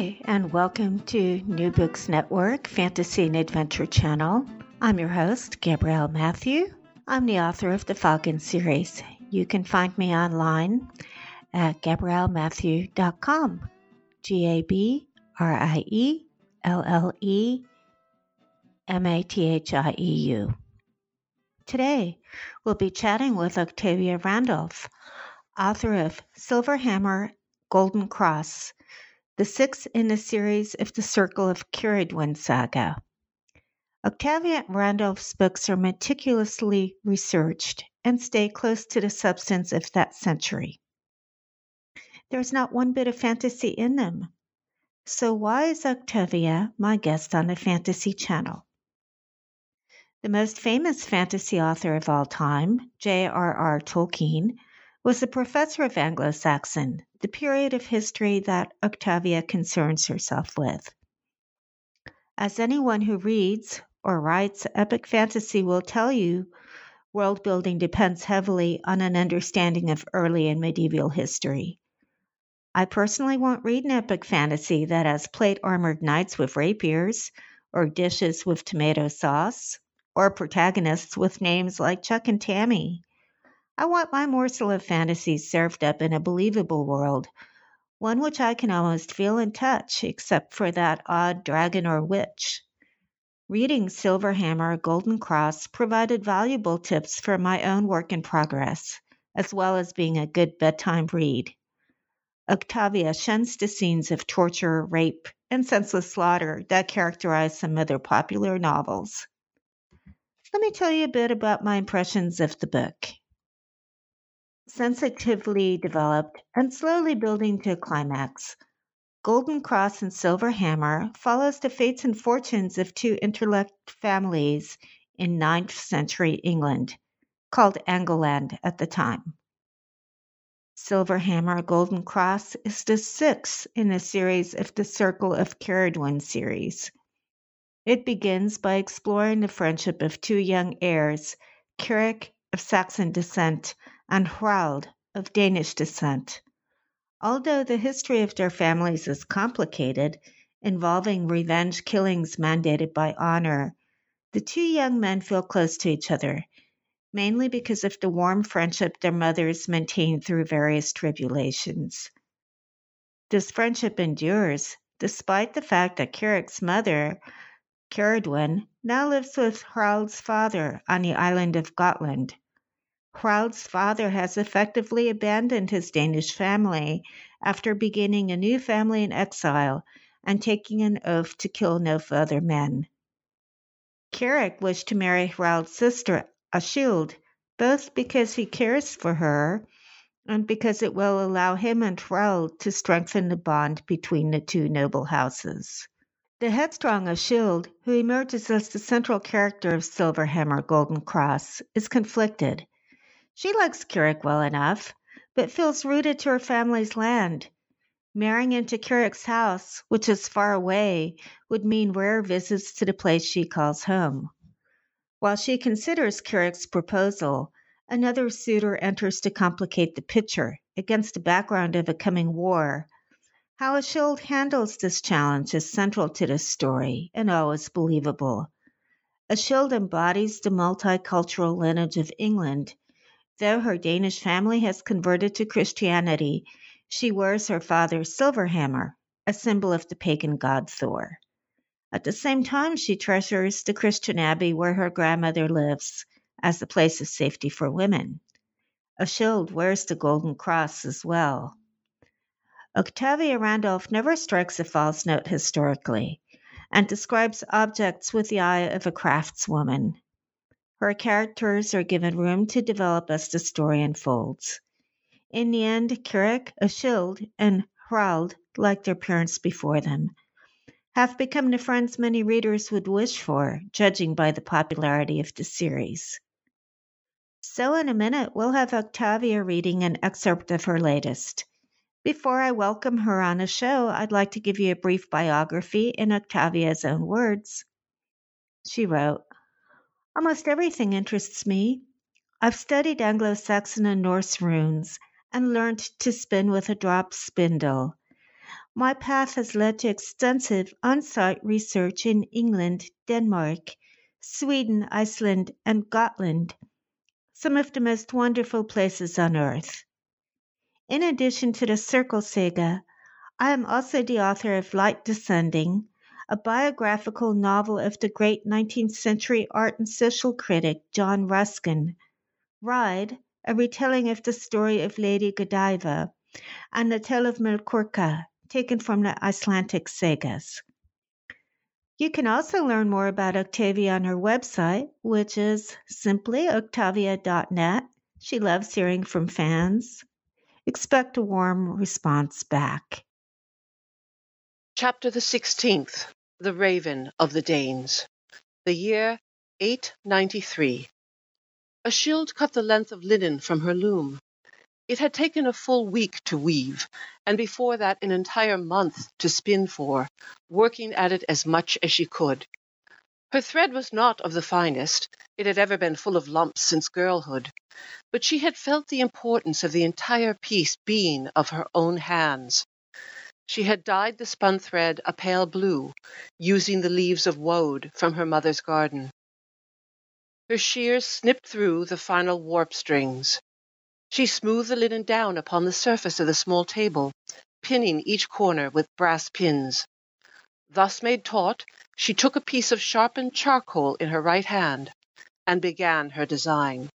Hi, and welcome to New Books Network Fantasy and Adventure Channel. I'm your host, Gabrielle Mathieu. I'm the author of the Falcon series. You can find me online at gabriellemathieu.com. G A B R I E L L E M A T H I E U. Today, we'll be chatting with Octavia Randolph, author of Silverhammer Golden Cross the sixth in a series of the Circle of Ceridwen saga. Octavia Randolph's books are meticulously researched and stay close to the substance of that century. There's not one bit of fantasy in them. So, why is Octavia my guest on the Fantasy Channel? The most famous fantasy author of all time, J.R.R. Tolkien, was a professor of Anglo Saxon, the period of history that Octavia concerns herself with. As anyone who reads or writes epic fantasy will tell you, world building depends heavily on an understanding of early and medieval history. I personally won't read an epic fantasy that has plate armored knights with rapiers, or dishes with tomato sauce, or protagonists with names like Chuck and Tammy. I want my morsel of fantasy served up in a believable world, one which I can almost feel and touch, except for that odd dragon or witch. Reading Silverhammer Golden Cross provided valuable tips for my own work in progress, as well as being a good bedtime read. Octavia shuns the scenes of torture, rape, and senseless slaughter that characterize some other popular novels. Let me tell you a bit about my impressions of the book sensitively developed and slowly building to a climax. Golden Cross and Silver Hammer follows the fates and fortunes of two interlocked families in 9th century England, called Angleland at the time. Silver Hammer Golden Cross is the sixth in a series of the Circle of Ceridwen series. It begins by exploring the friendship of two young heirs, Ceric of Saxon descent and Hrald of Danish descent. Although the history of their families is complicated, involving revenge killings mandated by honor, the two young men feel close to each other, mainly because of the warm friendship their mothers maintained through various tribulations. This friendship endures despite the fact that Ceric's mother, Ceridwen, now lives with Hrald's father on the island of Gotland. Hrald's father has effectively abandoned his Danish family after beginning a new family in exile and taking an oath to kill no further men. Ceric wished to marry Hrald's sister, Ashild, both because he cares for her and because it will allow him and Hrald to strengthen the bond between the two noble houses. The headstrong Ashild, who emerges as the central character of Silverhammer Golden Cross, is conflicted. She likes Ceric well enough, but feels rooted to her family's land. Marrying into Ceric's house, which is far away, would mean rare visits to the place she calls home. While she considers Ceric's proposal, another suitor enters to complicate the picture against the background of a coming war. How Ashild handles this challenge is central to this story and always believable. Ashild embodies the multicultural lineage of England Though her Danish family has converted to Christianity, she wears her father's silver hammer, a symbol of the pagan god Thor. At the same time, she treasures the Christian abbey where her grandmother lives as a place of safety for women. Ashild wears the golden cross as well. Octavia Randolph never strikes a false note historically and describes objects with the eye of a craftswoman. Her characters are given room to develop as the story unfolds. In the end, Ceric, Ashild, and Hrald, like their parents before them, have become the friends many readers would wish for, judging by the popularity of the series. So, in a minute, we'll have Octavia reading an excerpt of her latest. Before I welcome her on the show, I'd like to give you a brief biography in Octavia's own words. She wrote, Almost everything interests me. I've studied Anglo Saxon and Norse runes and learned to spin with a drop spindle. My path has led to extensive on site research in England, Denmark, Sweden, Iceland, and Gotland, some of the most wonderful places on earth. In addition to the Circle Saga, I am also the author of Light Descending, a biographical novel of the great 19th century art and social critic John Ruskin, Ride, a retelling of the story of Lady Godiva, and the tale of Melkorka, taken from the Icelandic sagas. You can also learn more about Octavia on her website, which is simply octavia.net. She loves hearing from fans. Expect a warm response back. Chapter the Sixteenth The Raven of the Danes. The year 893. Ashild cut the length of linen from her loom. It had taken a full week to weave, and before that an entire month to spin for, working at it as much as she could. Her thread was not of the finest, it had ever been full of lumps since girlhood, but she had felt the importance of the entire piece being of her own hands. She had dyed the spun thread a pale blue, using the leaves of woad from her mother's garden. Her shears snipped through the final warp strings. She smoothed the linen down upon the surface of the small table, pinning each corner with brass pins. Thus made taut, she took a piece of sharpened charcoal in her right hand and began her design.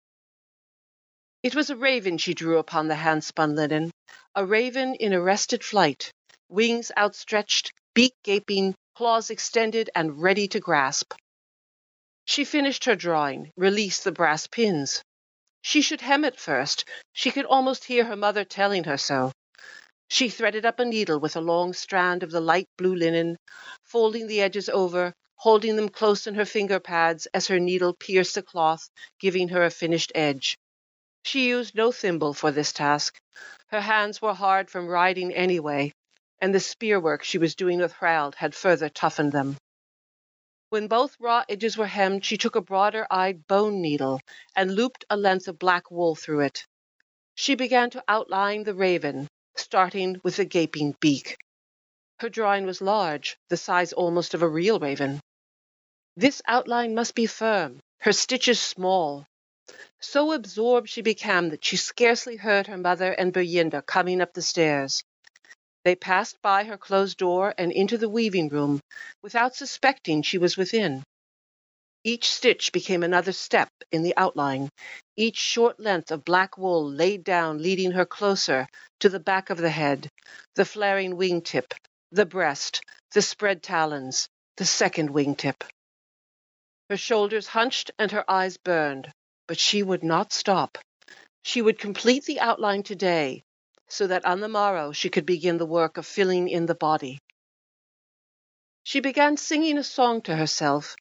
It was a raven she drew upon the hand-spun linen, a raven in arrested flight, wings outstretched, beak gaping, claws extended and ready to grasp. She finished her drawing, released the brass pins. She should hem it first. She could almost hear her mother telling her so. She threaded up a needle with a long strand of the light blue linen, folding the edges over, holding them close in her finger pads as her needle pierced the cloth, giving her a finished edge. She used no thimble for this task. Her hands were hard from riding anyway, and the spear work she was doing with Hrald had further toughened them. When both raw edges were hemmed, she took a broader eyed bone needle and looped a length of black wool through it. She began to outline the raven, starting with the gaping beak. Her drawing was large, the size almost of a real raven. This outline must be firm, her stitches small. So absorbed she became that she scarcely heard her mother and Berinda coming up the stairs. They passed by her closed door and into the weaving room without suspecting she was within. Each stitch became another step in the outline, each short length of black wool laid down leading her closer to the back of the head, the flaring wing tip, the breast, the spread talons, the second wing tip. Her shoulders hunched and her eyes burned, but she would not stop. She would complete the outline today, so that on the morrow she could begin the work of filling in the body. She began singing a song to herself,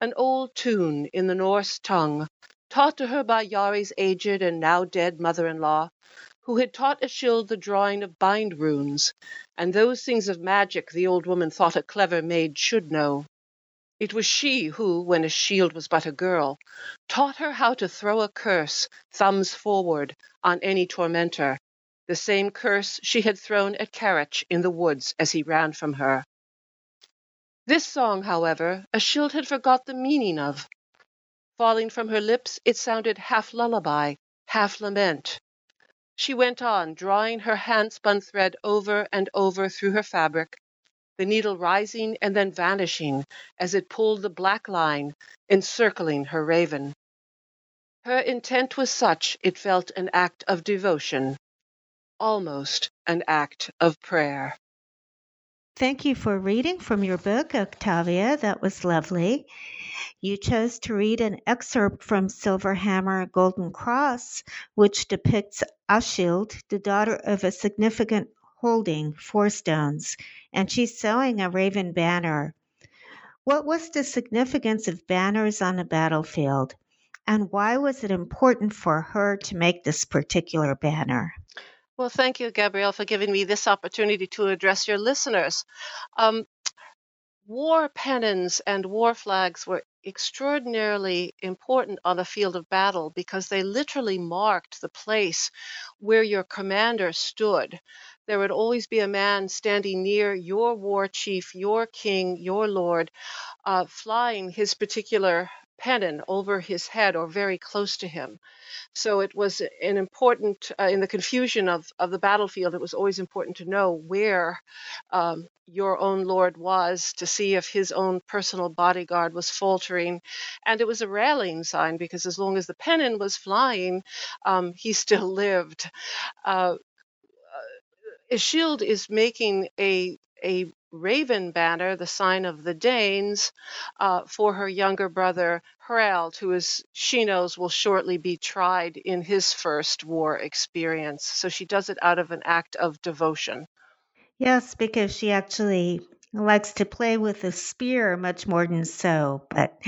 an old tune in the Norse tongue, taught to her by Yari's aged and now dead mother-in-law, who had taught Ashild the drawing of bind runes, and those things of magic the old woman thought a clever maid should know. It was she who, when Ashild was but a girl, taught her how to throw a curse, thumbs forward, on any tormentor, the same curse she had thrown at Carach in the woods as he ran from her. This song, however, Ashild had forgot the meaning of. Falling from her lips, it sounded half lullaby, half lament. She went on, drawing her hand-spun thread over and over through her fabric, the needle rising and then vanishing as it pulled the black line, encircling her raven. Her intent was such it felt an act of devotion, almost an act of prayer. Thank you for reading from your book, Octavia. That was lovely. You chose to read an excerpt from Silver Hammer Golden Cross, which depicts Ashild, the daughter of a significant holding, four stones, and she's sewing a raven banner. What was the significance of banners on a battlefield? And why was it important for her to make this particular banner? Well, thank you, Gabrielle, for giving me this opportunity to address your listeners. Um, war pennons and war flags were extraordinarily important on the field of battle because they literally marked the place where your commander stood. There would always be a man standing near your war chief, your king, your lord, uh, flying his particular pennon over his head or very close to him. So it was an important, uh, in the confusion of, of the battlefield, it was always important to know where um, your own Lord was to see if his own personal bodyguard was faltering. And it was a rallying sign because as long as the pennon was flying, um, he still lived. Uh, Ashild is making a a raven banner, the sign of the Danes, uh, for her younger brother Hrald, who is she knows will shortly be tried in his first war experience. So she does it out of an act of devotion. Yes, because she actually likes to play with a spear much more than so, but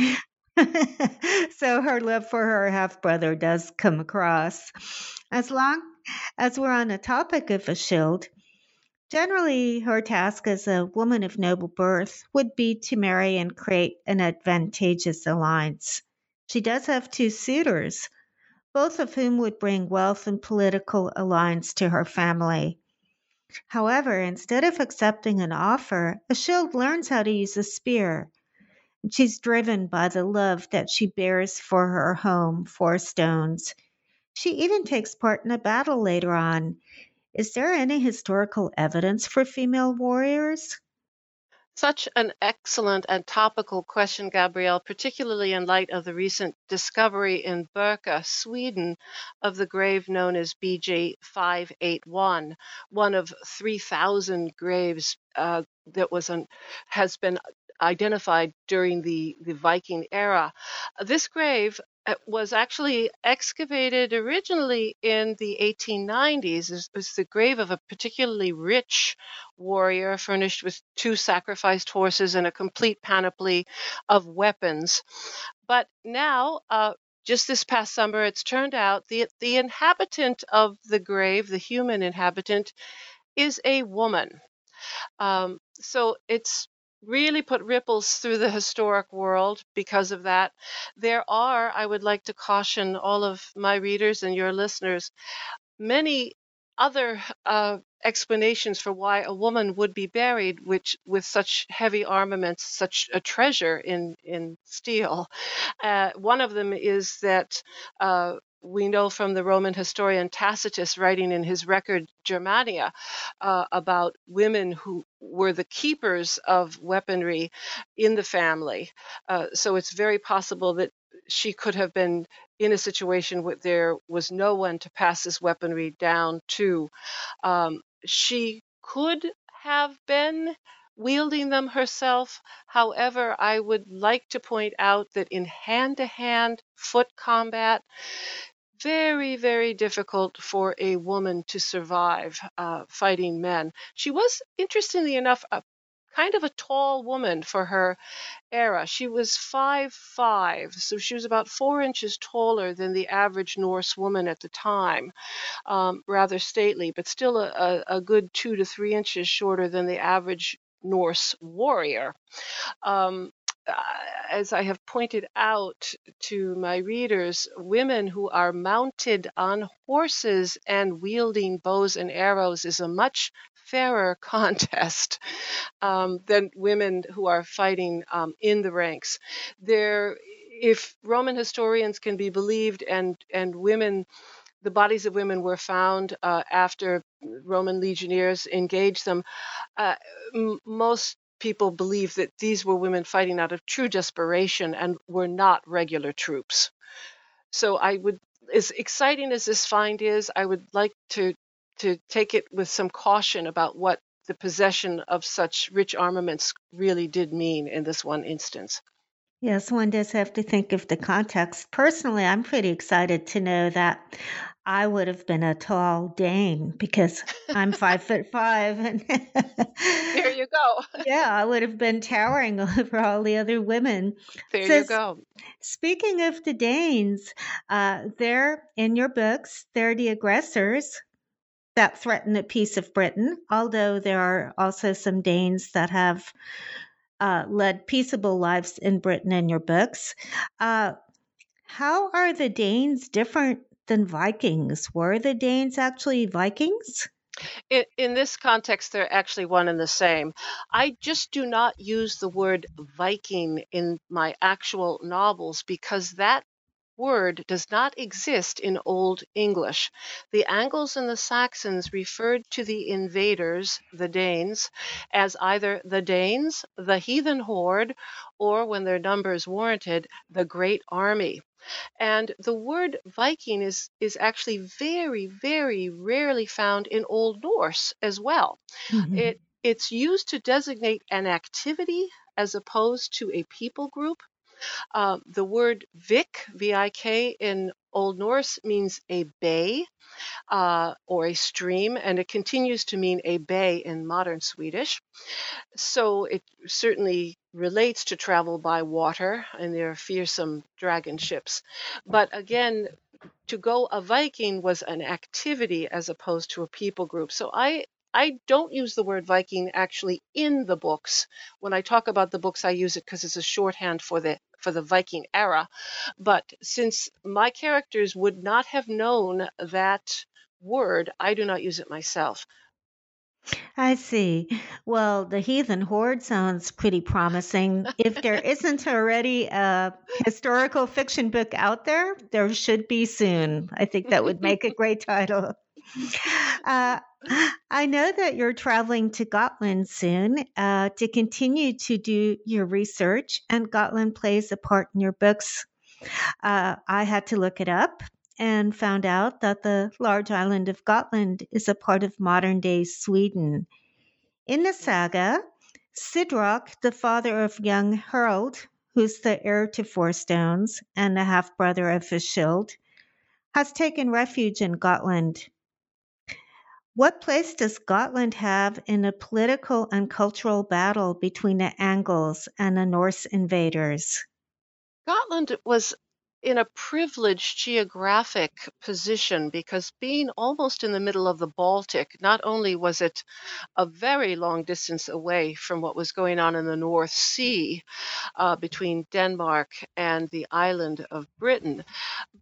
so her love for her half brother does come across. As long as we're on the topic of Ashild, Generally, her task as a woman of noble birth would be to marry and create an advantageous alliance. She does have two suitors, both of whom would bring wealth and political alliance to her family. However, instead of accepting an offer, Ashild learns how to use a spear. She's driven by the love that she bears for her home, Four Stones. She even takes part in a battle later on is there any historical evidence for female warriors? Such an excellent and topical question, Gabrielle, particularly in light of the recent discovery in Birka, Sweden, of the grave known as BJ 581, one of 3,000 graves uh, that was has been identified during the, the Viking era. This grave uh, was actually excavated originally in the 1890s. It was the grave of a particularly rich warrior furnished with two sacrificed horses and a complete panoply of weapons. But now, uh, just this past summer, it's turned out the, the inhabitant of the grave, the human inhabitant, is a woman. Um, so it's really put ripples through the historic world because of that. There are, I would like to caution all of my readers and your listeners, many other uh, explanations for why a woman would be buried which with such heavy armaments such a treasure in in steel uh, one of them is that uh, we know from the Roman historian Tacitus writing in his record Germania uh, about women who were the keepers of weaponry in the family. Uh, so it's very possible that she could have been in a situation where there was no one to pass this weaponry down to. Um, she could have been wielding them herself. However, I would like to point out that in hand to hand foot combat, very, very difficult for a woman to survive uh, fighting men. She was, interestingly enough, a kind of a tall woman for her era. She was five five, so she was about four inches taller than the average Norse woman at the time. Um, rather stately, but still a, a, a, good two to three inches shorter than the average Norse warrior. Um, uh, as I have pointed out to my readers, women who are mounted on horses and wielding bows and arrows is a much fairer contest um, than women who are fighting um, in the ranks. There, if Roman historians can be believed, and and women the bodies of women were found uh, after Roman legionnaires engaged them. Uh, m- most people believe that these were women fighting out of true desperation and were not regular troops. So I would, as exciting as this find is, I would like to to take it with some caution about what the possession of such rich armaments really did mean in this one instance. Yes, one does have to think of the context. Personally, I'm pretty excited to know that I would have been a tall Dane because I'm five foot five. And there you go. yeah, I would have been towering over all the other women. There so, you go. Speaking of the Danes, uh, they're in your books, they're the aggressors that threaten the peace of Britain, although there are also some Danes that have uh, led peaceable lives in Britain in your books. Uh, how are the Danes different than Vikings? Were the Danes actually Vikings? In, in, this context, they're actually one and the same. I just do not use the word Viking in my actual novels because that word does not exist in Old English. The Angles and the Saxons referred to the invaders, the Danes, as either the Danes, the heathen horde, or when their numbers warranted, the great army. And the word Viking is, is actually very, very rarely found in Old Norse as well. Mm-hmm. It, it's used to designate an activity as opposed to a people group. Uh, the word Vik, V I K, in Old Norse means a bay uh, or a stream, and it continues to mean a bay in modern Swedish. So it certainly relates to travel by water, and there are fearsome dragon ships. But again, to go a Viking was an activity as opposed to a people group. So I I don't use the word Viking actually in the books. When I talk about the books, I use it because it's a shorthand for the for the Viking era. But since my characters would not have known that word, I do not use it myself. I see. Well, the heathen horde sounds pretty promising. if there isn't already a historical fiction book out there, there should be soon. I think that would make a great title. Uh, I know that you're traveling to Gotland soon uh, to continue to do your research, and Gotland plays a part in your books. Uh, I had to look it up and found out that the large island of Gotland is a part of modern day Sweden. In the saga, Sidroc, the father of young Hrald, who's the heir to four stones and the half brother of Ashild, has taken refuge in Gotland. What place does Gotland have in a political and cultural battle between the Angles and the Norse invaders? Gotland was in a privileged geographic position because being almost in the middle of the Baltic, not only was it a very long distance away from what was going on in the North Sea uh, between Denmark and the island of Britain,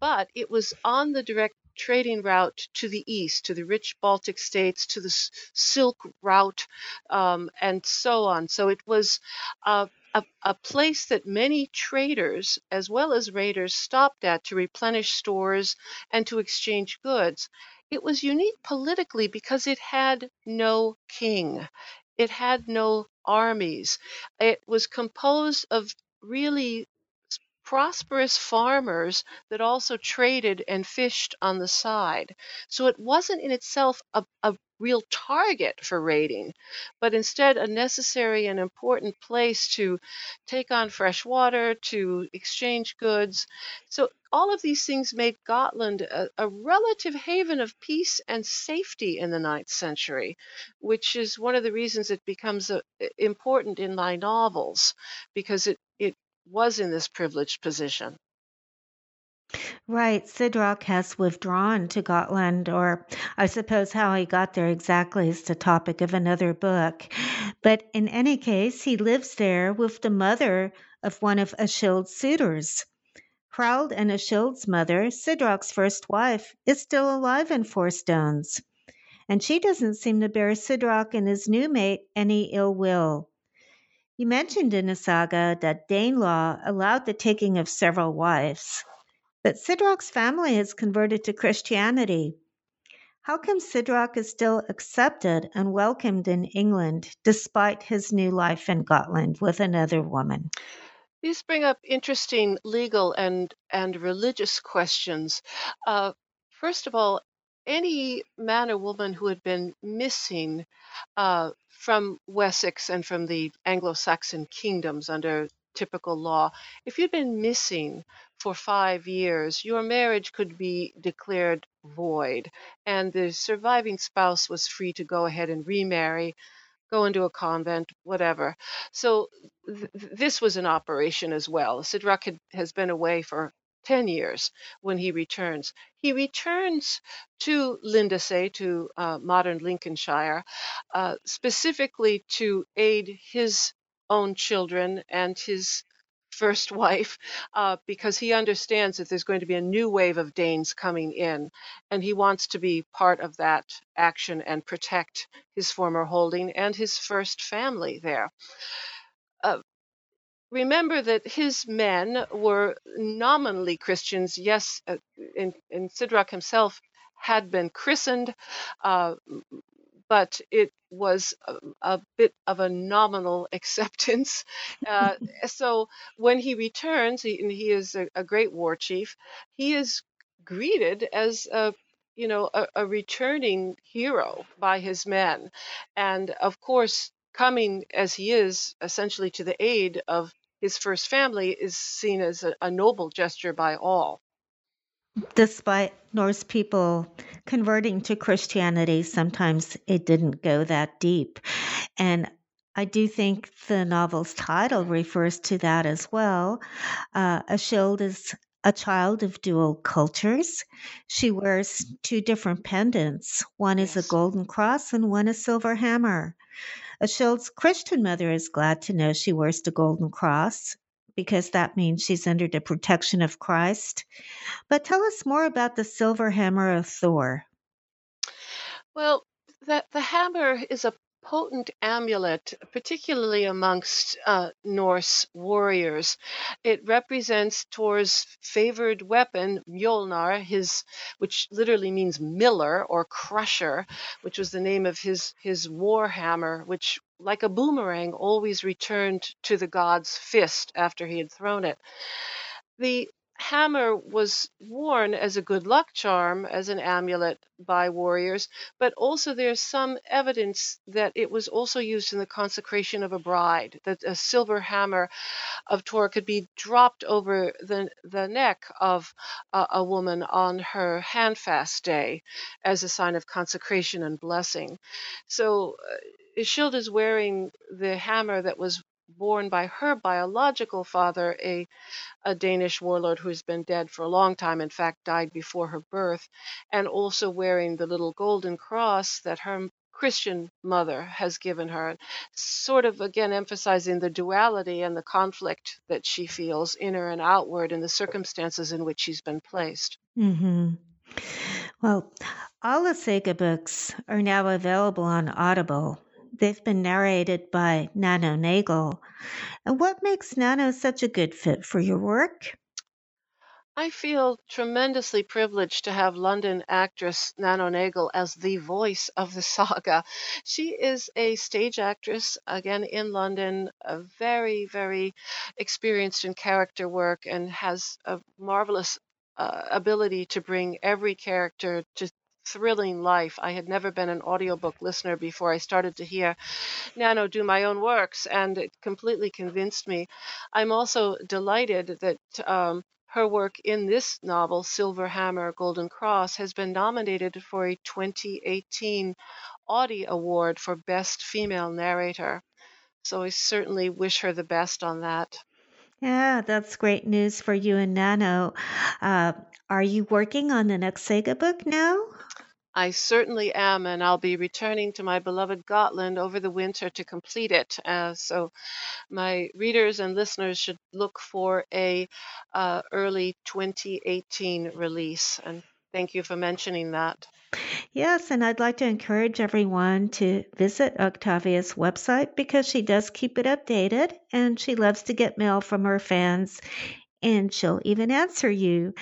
but it was on the direct trading route to the east, to the rich Baltic states, to the Silk Route, um, and so on. So it was uh, a, a place that many traders as well as raiders stopped at to replenish stores and to exchange goods. It was unique politically because it had no king. It had no armies. It was composed of really prosperous farmers that also traded and fished on the side. So it wasn't in itself a, a real target for raiding, but instead a necessary and important place to take on fresh water, to exchange goods. So all of these things made Gotland a, a, relative haven of peace and safety in the ninth century, which is one of the reasons it becomes uh, a, important in my novels, because it was in this privileged position. Right. Sidroc has withdrawn to Gotland, or I suppose how he got there exactly is the topic of another book. But in any case, he lives there with the mother of one of Ashild's suitors. Hrald and Ashild's mother, Sidroc's first wife, is still alive in Four Stones. And she doesn't seem to bear Sidroc and his new mate any ill will. You mentioned in the saga that Danelaw allowed the taking of several wives, but Sidroc's family has converted to Christianity. How come Sidroc is still accepted and welcomed in England despite his new life in Gotland with another woman? These bring up interesting legal and, and religious questions. Uh, first of all, any man or woman who had been missing uh, from Wessex and from the Anglo Saxon kingdoms under typical law, if you'd been missing for five years, your marriage could be declared void, and the surviving spouse was free to go ahead and remarry, go into a convent, whatever. So th- this was an operation as well. Sidrak had, has been away for 10 years when he returns. He returns to Lindesay, to uh, modern Lincolnshire, uh, specifically to aid his own children and his first wife uh, because he understands that there's going to be a new wave of Danes coming in, and he wants to be part of that action and protect his former holding and his first family there. Uh, remember that his men were nominally Christians. Yes, uh, and, and Sidroc himself had been christened, uh, but it was a, a, bit of a nominal acceptance. Uh, so when he returns, he, and he is a, a, great war chief, he is greeted as a you know a, a returning hero by his men, and of course coming as he is essentially to the aid of his first family is seen as a, a noble gesture by all. Despite Norse people converting to Christianity, sometimes it didn't go that deep. And I do think the novel's title refers to that as well. Uh, Ashild is a child of dual cultures. She wears two different pendants. One is a golden cross and one a silver hammer. Ashild's Christian mother is glad to know she wears the Golden Cross because that means she's under the protection of Christ. But tell us more about the silver hammer of Thor. Well, the, the hammer is a potent amulet, particularly amongst uh, Norse warriors. It represents Thor's favored weapon, Mjolnir, his, which literally means miller or crusher, which was the name of his, his war hammer, which, like a boomerang, always returned to the god's fist after he had thrown it. The hammer was worn as a good luck charm, as an amulet by warriors, but also there's some evidence that it was also used in the consecration of a bride, that a silver hammer of Thor could be dropped over the, the neck of a, a woman on her handfast day as a sign of consecration and blessing. So uh, Ashild is wearing the hammer that was born by her biological father, a, a Danish warlord who's been dead for a long time, in fact, died before her birth, and also wearing the little golden cross that her Christian mother has given her, sort of again emphasizing the duality and the conflict that she feels, inner and outward, in the circumstances in which she's been placed. Mm-hmm. Well, all the Saga books are now available on Audible. They've been narrated by Nano Nagel. And what makes Nano such a good fit for your work? I feel tremendously privileged to have London actress Nano Nagel as the voice of the saga. She is a stage actress, again in London, very, very experienced in character work and has a marvelous uh, ability to bring every character to thrilling life. I had never been an audiobook listener before I started to hear Nano do my own works, and it completely convinced me. I'm also delighted that um, her work in this novel, Silver Hammer, Golden Cross, has been nominated for a 2018 Audie Award for Best Female Narrator. So I certainly wish her the best on that. Yeah, that's great news for you and Nano. Uh, are you working on the next Saga book now? I certainly am, and I'll be returning to my beloved Gotland over the winter to complete it. Uh, so, my readers and listeners should look for a uh, early 2018 release. And thank you for mentioning that. Yes, and I'd like to encourage everyone to visit Octavia's website because she does keep it updated and she loves to get mail from her fans and she'll even answer you.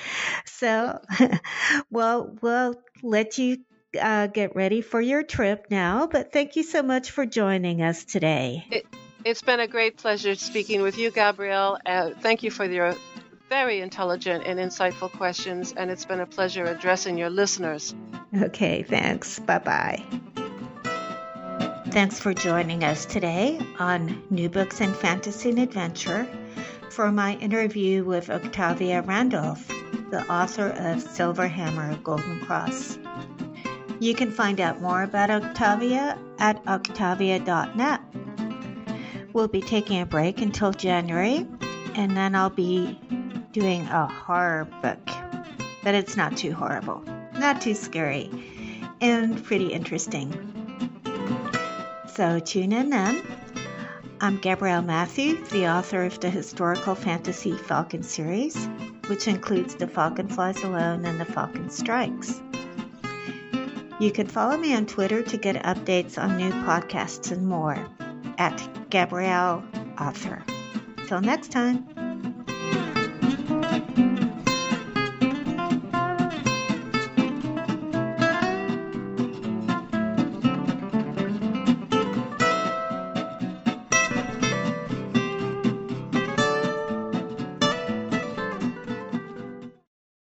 So, well, we'll let you uh, get ready for your trip now, but thank you so much for joining us today. It, has been a great pleasure speaking with you, Gabrielle. Uh, thank you for your very intelligent and insightful questions, and it's been a pleasure addressing your listeners. Okay, thanks. Bye bye. Thanks for joining us today on New Books and Fantasy and Adventure for my interview with Octavia Randolph, the author of Silver Hammer Golden Cross. You can find out more about Octavia at octavia.net. We'll be taking a break until January, and then I'll be doing a horror book. But it's not too horrible, not too scary, and pretty interesting. So tune in then. I'm Gabrielle Mathieu, the author of the historical fantasy Falcon series, which includes The Falcon Flies Alone and The Falcon Strikes. You can follow me on Twitter to get updates on new podcasts and more at Gabrielle Author. Till next time.